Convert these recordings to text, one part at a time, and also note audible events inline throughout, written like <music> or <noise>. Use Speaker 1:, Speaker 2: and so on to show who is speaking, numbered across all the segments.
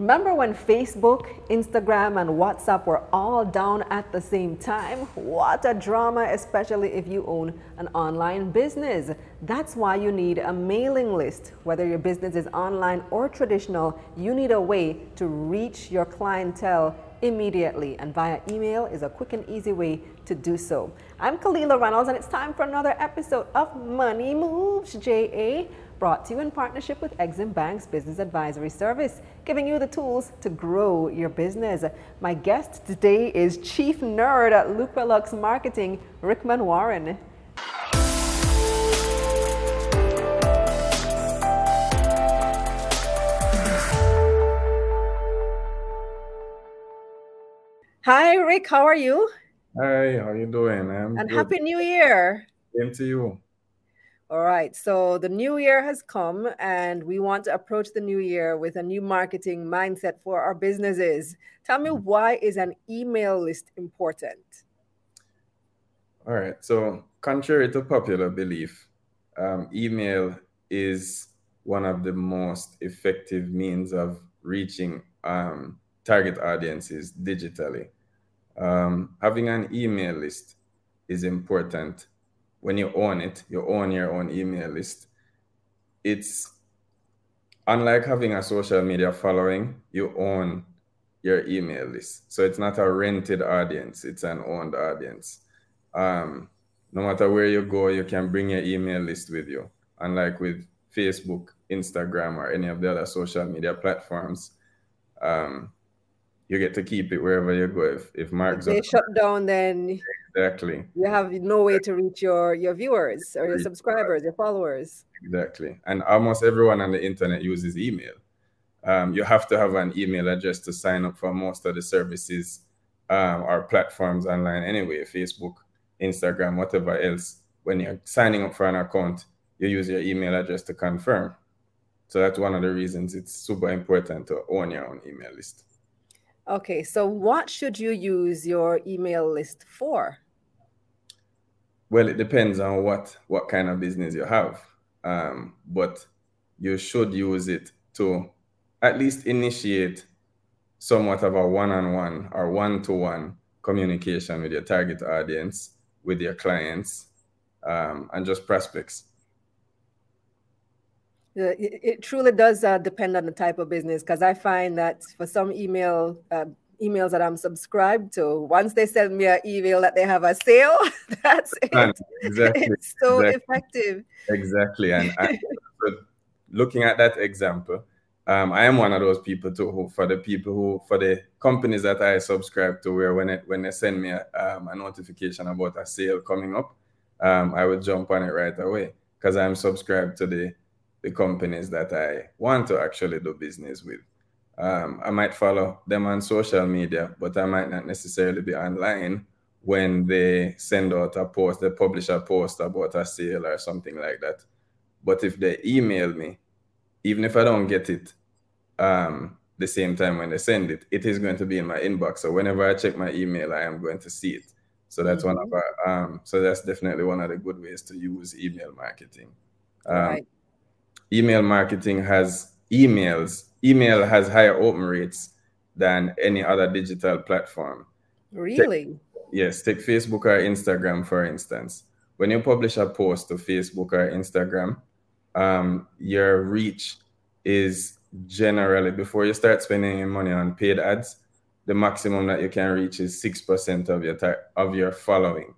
Speaker 1: Remember when Facebook, Instagram, and WhatsApp were all down at the same time? What a drama, especially if you own an online business. That's why you need a mailing list. Whether your business is online or traditional, you need a way to reach your clientele immediately. And via email is a quick and easy way to do so. I'm Kalila Reynolds, and it's time for another episode of Money Moves JA brought to you in partnership with Exim Bank's Business Advisory Service, giving you the tools to grow your business. My guest today is Chief Nerd at Luquelux Marketing, Rickman Warren. Hi, Rick. How are you?
Speaker 2: Hi, how you doing? I'm
Speaker 1: and
Speaker 2: good.
Speaker 1: Happy New Year.
Speaker 2: Same to you.
Speaker 1: All right. So the new year has come, and we want to approach the new year with a new marketing mindset for our businesses. Tell me why is an email list important?
Speaker 2: All right. So, contrary to popular belief, um, email is one of the most effective means of reaching um, target audiences digitally. Um, having an email list is important when you own it, you own your own email list. It's unlike having a social media following, you own your email list. So it's not a rented audience, it's an owned audience. Um, no matter where you go, you can bring your email list with you. Unlike with Facebook, Instagram, or any of the other social media platforms, um, you get to keep it wherever you go. If, if Mark
Speaker 1: if they shut down, then
Speaker 2: exactly
Speaker 1: you have no way to reach your your viewers or your subscribers, your followers.
Speaker 2: Exactly, and almost everyone on the internet uses email. Um, you have to have an email address to sign up for most of the services um, or platforms online anyway. Facebook, Instagram, whatever else. When you're signing up for an account, you use your email address to confirm. So that's one of the reasons it's super important to own your own email list.
Speaker 1: Okay, so what should you use your email list for?
Speaker 2: Well, it depends on what what kind of business you have, um, but you should use it to at least initiate somewhat of a one-on-one or one-to-one communication with your target audience, with your clients, um, and just prospects.
Speaker 1: It, it, truly does uh, depend on the type of business because I find that for some email uh, emails that I'm subscribed to, once they send me an email that they have a sale, <laughs> that's it.
Speaker 2: Exactly.
Speaker 1: It's so
Speaker 2: exactly.
Speaker 1: effective.
Speaker 2: Exactly. And, and looking at that example, um, I am one of those people too. Who, for the people who, for the companies that I subscribe to, where when it when they send me a, um, a notification about a sale coming up, um, I would jump on it right away because I'm subscribed to the the companies that I want to actually do business with. Um, I might follow them on social media, but I might not necessarily be online when they send out a post, they publish a post about a sale or something like that. But if they email me, even if I don't get it um, the same time when they send it, it is going to be in my inbox. So whenever I check my email, I am going to see it. So that's mm-hmm. one of our, um, so that's definitely one of the good ways to use email marketing. Um, right email marketing has emails. Email has higher open rates than any other digital platform.
Speaker 1: Really? Take,
Speaker 2: yes take facebook or instagram for instance. When you publish a post to facebook or instagram um, your reach is generally before you start spending money on paid ads the maximum that you can reach is 6% of your of your following.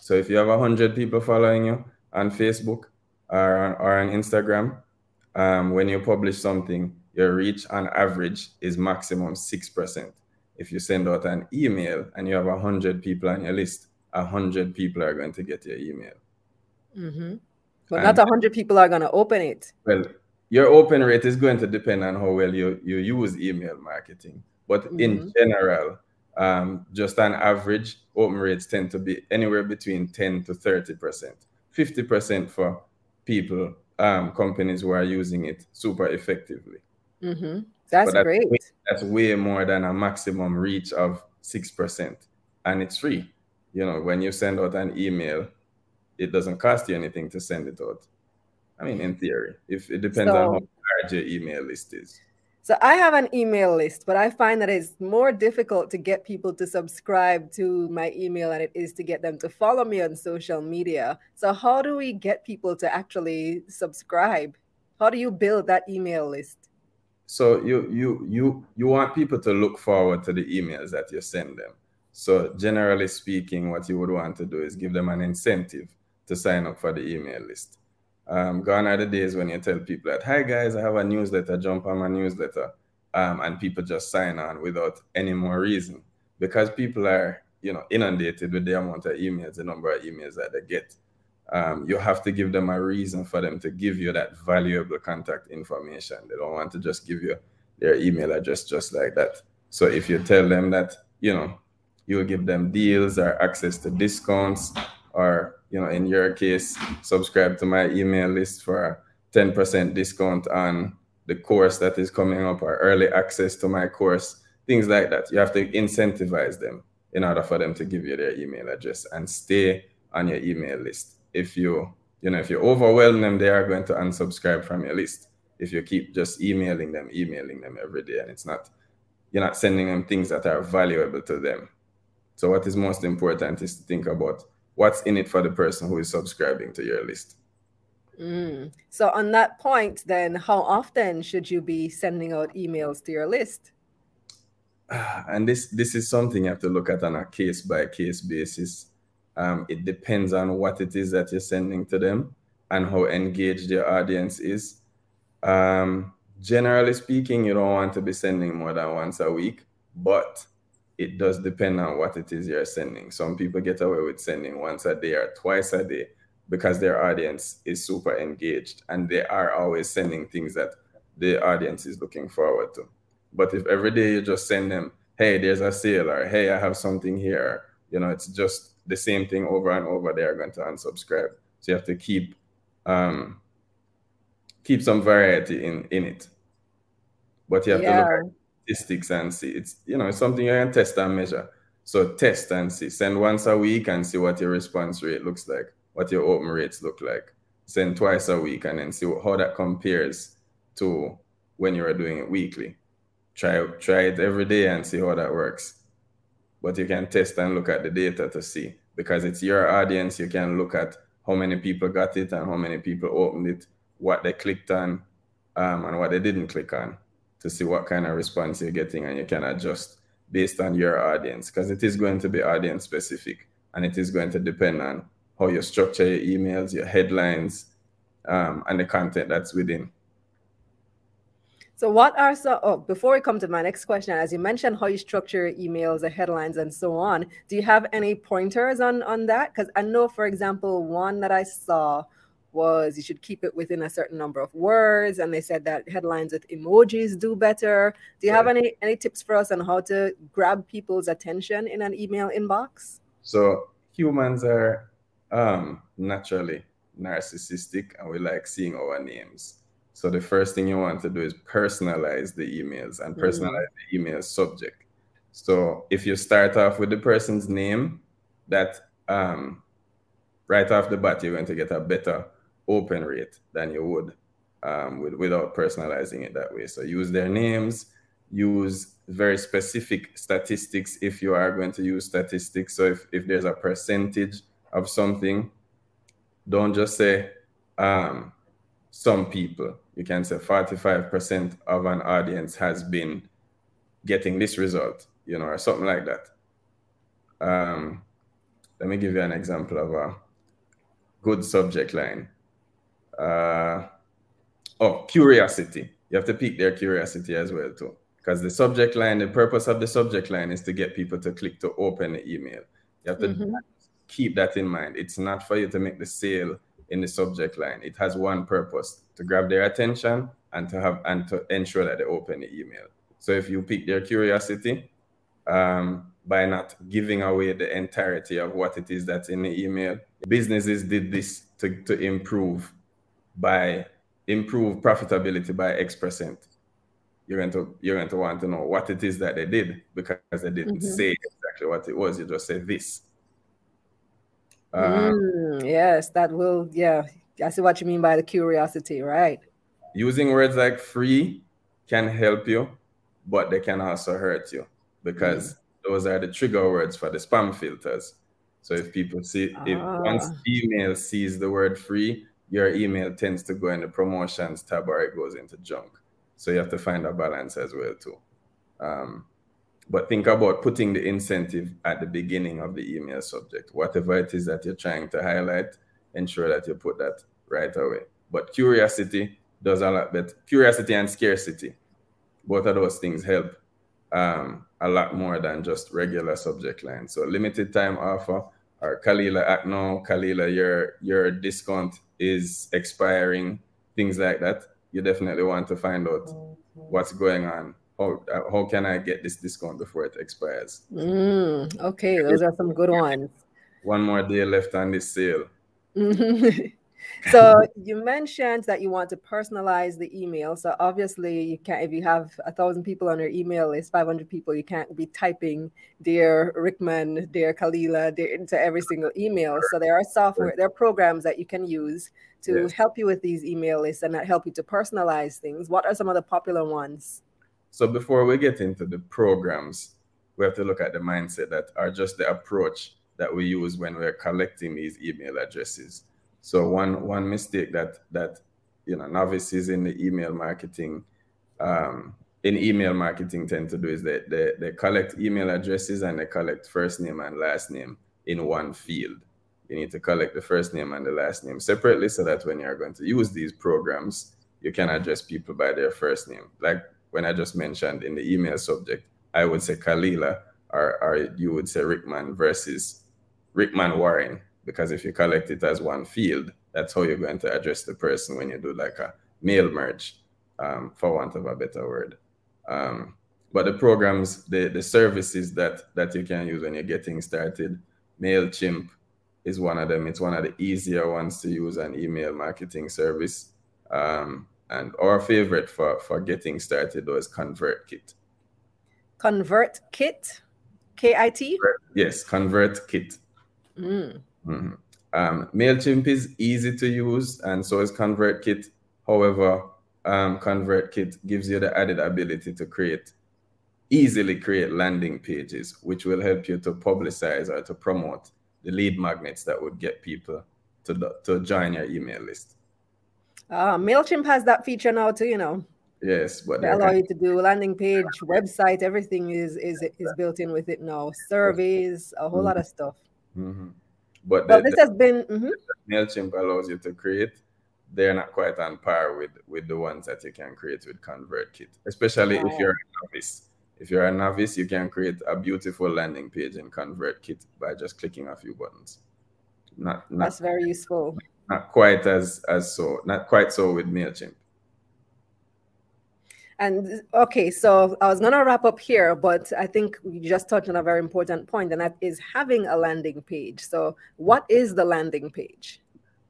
Speaker 2: So if you have 100 people following you on facebook or on, or on Instagram, um, when you publish something, your reach on average is maximum 6%. If you send out an email and you have 100 people on your list, 100 people are going to get your email.
Speaker 1: Mm-hmm. But and, not 100 people are going to open it.
Speaker 2: Well, your open rate is going to depend on how well you, you use email marketing. But mm-hmm. in general, um, just on average, open rates tend to be anywhere between 10 to 30%. 50% for people, um, companies who are using it super effectively.
Speaker 1: Mm-hmm. That's, that's, great.
Speaker 2: Way, that's way more than a maximum reach of 6%. And it's free. You know, when you send out an email, it doesn't cost you anything to send it out. I mean, in theory, if it depends so, on how large your email list is.
Speaker 1: So I have an email list, but I find that it's more difficult to get people to subscribe to my email than it is to get them to follow me on social media. So how do we get people to actually subscribe? How do you build that email list?
Speaker 2: So you you you you want people to look forward to the emails that you send them. So generally speaking, what you would want to do is give them an incentive to sign up for the email list. Um, gone are the days when you tell people that, hi guys, I have a newsletter, jump on my newsletter. Um, and people just sign on without any more reason because people are, you know, inundated with the amount of emails, the number of emails that they get. Um, you have to give them a reason for them to give you that valuable contact information. They don't want to just give you their email address just like that. So if you tell them that, you know, you'll give them deals or access to discounts or you know, in your case, subscribe to my email list for 10% discount on the course that is coming up or early access to my course, things like that. You have to incentivize them in order for them to give you their email address and stay on your email list. If you, you know, if you overwhelm them, they are going to unsubscribe from your list. If you keep just emailing them, emailing them every day, and it's not, you're not sending them things that are valuable to them. So what is most important is to think about what's in it for the person who is subscribing to your list.
Speaker 1: Mm. So, on that point, then, how often should you be sending out emails to your list? <sighs>
Speaker 2: And this this is something you have to look at on a case by case basis. Um, it depends on what it is that you're sending to them and how engaged your audience is. Um, generally speaking, you don't want to be sending more than once a week, but it does depend on what it is you're sending. Some people get away with sending once a day or twice a day because their audience is super engaged and they are always sending things that the audience is looking forward to. But if every day you just send them, hey, there's a sale, or hey, I have something here, you know, it's just the same thing over and over, they are going to unsubscribe. So you have to keep um, keep some variety in in it. But you have yeah. to look at statistics and see. It's you know something you can test and measure. So test and see. Send once a week and see what your response rate looks like, what your open rates look like. Send twice a week and then see how that compares to when you are doing it weekly. Try try it every day and see how that works. But you can test and look at the data to see because it's your audience. You can look at how many people got it and how many people opened it, what they clicked on, um, and what they didn't click on to see what kind of response you're getting and you can adjust based on your audience because it is going to be audience specific and it is going to depend on how you structure your emails, your headlines, um, and the content that's within.
Speaker 1: So, what are so? Oh, before we come to my next question, as you mentioned, how you structure emails, the headlines, and so on. Do you have any pointers on on that? Because I know, for example, one that I saw was you should keep it within a certain number of words. And they said that headlines with emojis do better. Do you have any any tips for us on how to grab people's attention in an email inbox?
Speaker 2: So humans are um, naturally narcissistic and we like seeing our names. So the first thing you want to do is personalize the emails and mm. personalize mm. the email subject. So if you start off with the person's name that um, right off the bat you're going to get a better open rate than you would um, with, without personalizing it that way. So use their names, use very specific statistics if you are going to use statistics. So if, if there's a percentage of something, don't just say um, some people. You can say 45% of an audience has been getting this result, you know, or something like that. Um, let me give you an example of a good subject line uh, oh, curiosity. You have to pique their curiosity as well too, because the subject line, the purpose of the subject line is to get people to click to open the email. You have to mm-hmm. keep that in mind. It's not for you to make the sale in the subject line. It has one purpose: to grab their attention and to have and to ensure that they open the email. So if you pique their curiosity um, by not giving away the entirety of what it is that's in the email, businesses did this to, to improve by improve profitability by X percent. You're going to you're going to want to know what it is that they did because they didn't mm-hmm. say exactly what it was. You just say this.
Speaker 1: Um, mm, yes, that will. Yeah, I see what you mean by the curiosity, right?
Speaker 2: Using words like free, can help you, but they can also hurt you because mm-hmm. those are the trigger words for the spam filters. So if people see, if ah. once email sees the word free, your email tends to go in the promotions tab or it goes into junk. So you have to find a balance as well too. Um, but think about putting the incentive at the beginning of the email subject. Whatever it is that you're trying to highlight, ensure that you put that right away. But curiosity does a lot better. Curiosity and scarcity, both of those things help um, a lot more than just regular subject line. So limited time offer or Kalila act now, Kalila, your your discount is expiring, things like that. You definitely want to find out what's going on. How, uh, how can I get this discount before it expires?
Speaker 1: Mm, okay, those are some good ones.
Speaker 2: One more day left on this sale. <laughs>
Speaker 1: so <laughs> you mentioned that you want to personalize the email. So obviously, you can't if you have a thousand people on your email list, five hundred people, you can't be typing "Dear Rickman," "Dear Kalila," dear, into every single email. So there are software, there are programs that you can use to yes. help you with these email lists and that help you to personalize things. What are some of the popular ones?
Speaker 2: So before we get into the programs, we have to look at the mindset that are just the approach that we use when we're collecting these email addresses. So one one mistake that that you know novices in the email marketing um, in email marketing tend to do is that they, they collect email addresses and they collect first name and last name in one field. You need to collect the first name and the last name separately so that when you're going to use these programs, you can address people by their first name. Like when I just mentioned in the email subject, I would say Kalila or, or you would say Rickman versus Rickman Warren because if you collect it as one field, that's how you're going to address the person when you do like a mail merge, um, for want of a better word. Um, but the programs, the, the services that, that you can use when you're getting started, MailChimp is one of them. It's one of the easier ones to use an email marketing service. Um, and our favorite for, for getting started though is ConvertKit.
Speaker 1: ConvertKit? K-I-T?
Speaker 2: Yes, ConvertKit. Mm. Mm-hmm. Um, MailChimp is easy to use, and so is ConvertKit. However, um, ConvertKit gives you the added ability to create, easily create landing pages, which will help you to publicize or to promote the lead magnets that would get people to, the, to join your email list.
Speaker 1: Uh, MailChimp has that feature now too, you know.
Speaker 2: Yes, but
Speaker 1: they allow you to do landing page, website, everything is is is built in with it now. Surveys, a whole mm-hmm. lot of stuff.
Speaker 2: Mm-hmm. But
Speaker 1: well, the, this has been mm-hmm.
Speaker 2: Mailchimp allows you to create. They're not quite on par with with the ones that you can create with ConvertKit, especially if you're a novice. If you're a novice, you can create a beautiful landing page in ConvertKit by just clicking a few buttons. Not, not
Speaker 1: that's very useful.
Speaker 2: Not quite as as so, not quite so with Mailchimp.
Speaker 1: And okay, so I was going to wrap up here, but I think you just touched on a very important point, and that is having a landing page. So, what is the landing page?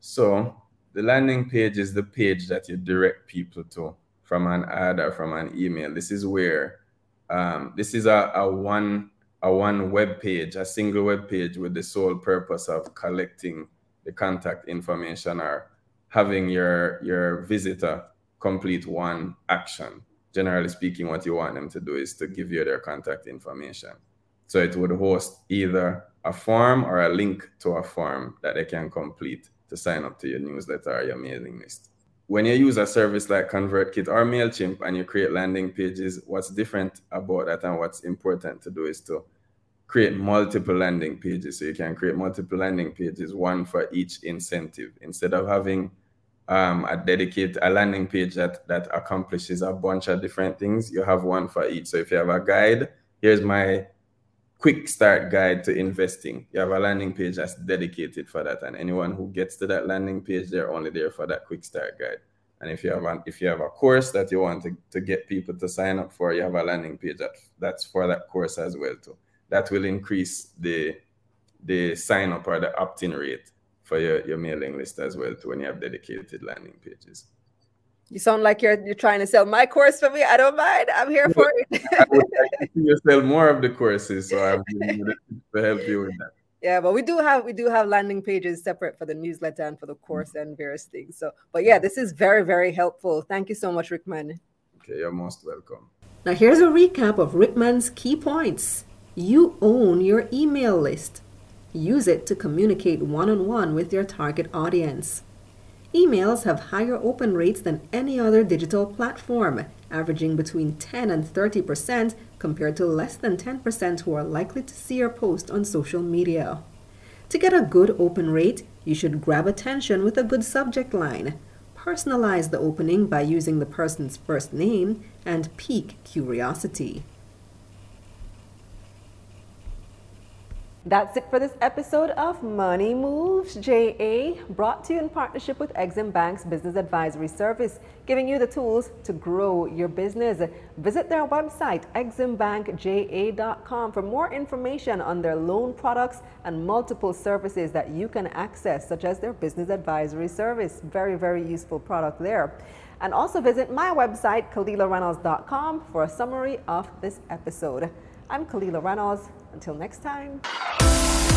Speaker 2: So, the landing page is the page that you direct people to from an ad or from an email. This is where um, this is a, a one a one web page, a single web page with the sole purpose of collecting the contact information or having your your visitor complete one action generally speaking, what you want them to do is to give you their contact information. So it would host either a form or a link to a form that they can complete to sign up to your newsletter or your mailing list. When you use a service like ConvertKit or MailChimp and you create landing pages, what's different about that and what's important to do is to create multiple landing pages. So you can create multiple landing pages, one for each incentive, instead of having um, a dedicate a landing page that that accomplishes a bunch of different things. You have one for each. So if you have a guide, here's my quick start guide to investing. You have a landing page that's dedicated for that, and anyone who gets to that landing page, they're only there for that quick start guide. And if you have an, if you have a course that you want to, to get people to sign up for, you have a landing page that that's for that course as well too. That will increase the the sign up or the opt-in rate for your, your mailing list as well too when you have dedicated landing pages.
Speaker 1: You sound like you're you're trying to sell my course for me. I don't mind. I'm here for it. <laughs> I would
Speaker 2: like to sell more of the courses, so I'm <laughs> to help you with that.
Speaker 1: Yeah, but we do have we do have landing pages separate for the newsletter and for the course and various things. So, but yeah, this is very very helpful. Thank you so much, Rickman.
Speaker 2: Okay, you're most welcome.
Speaker 1: Now, here's a recap of Rickman's key points. You own your email list. Use it to communicate one on one with your target audience. Emails have higher open rates than any other digital platform, averaging between 10 and 30% compared to less than 10% who are likely to see your post on social media. To get a good open rate, you should grab attention with a good subject line. Personalize the opening by using the person's first name and pique curiosity. That's it for this episode of Money Moves JA, brought to you in partnership with Exim Bank's Business Advisory Service, giving you the tools to grow your business. Visit their website, eximbankja.com, for more information on their loan products and multiple services that you can access, such as their Business Advisory Service. Very, very useful product there. And also visit my website, KalilaReynolds.com, for a summary of this episode. I'm Kalila Reynolds. Until next time.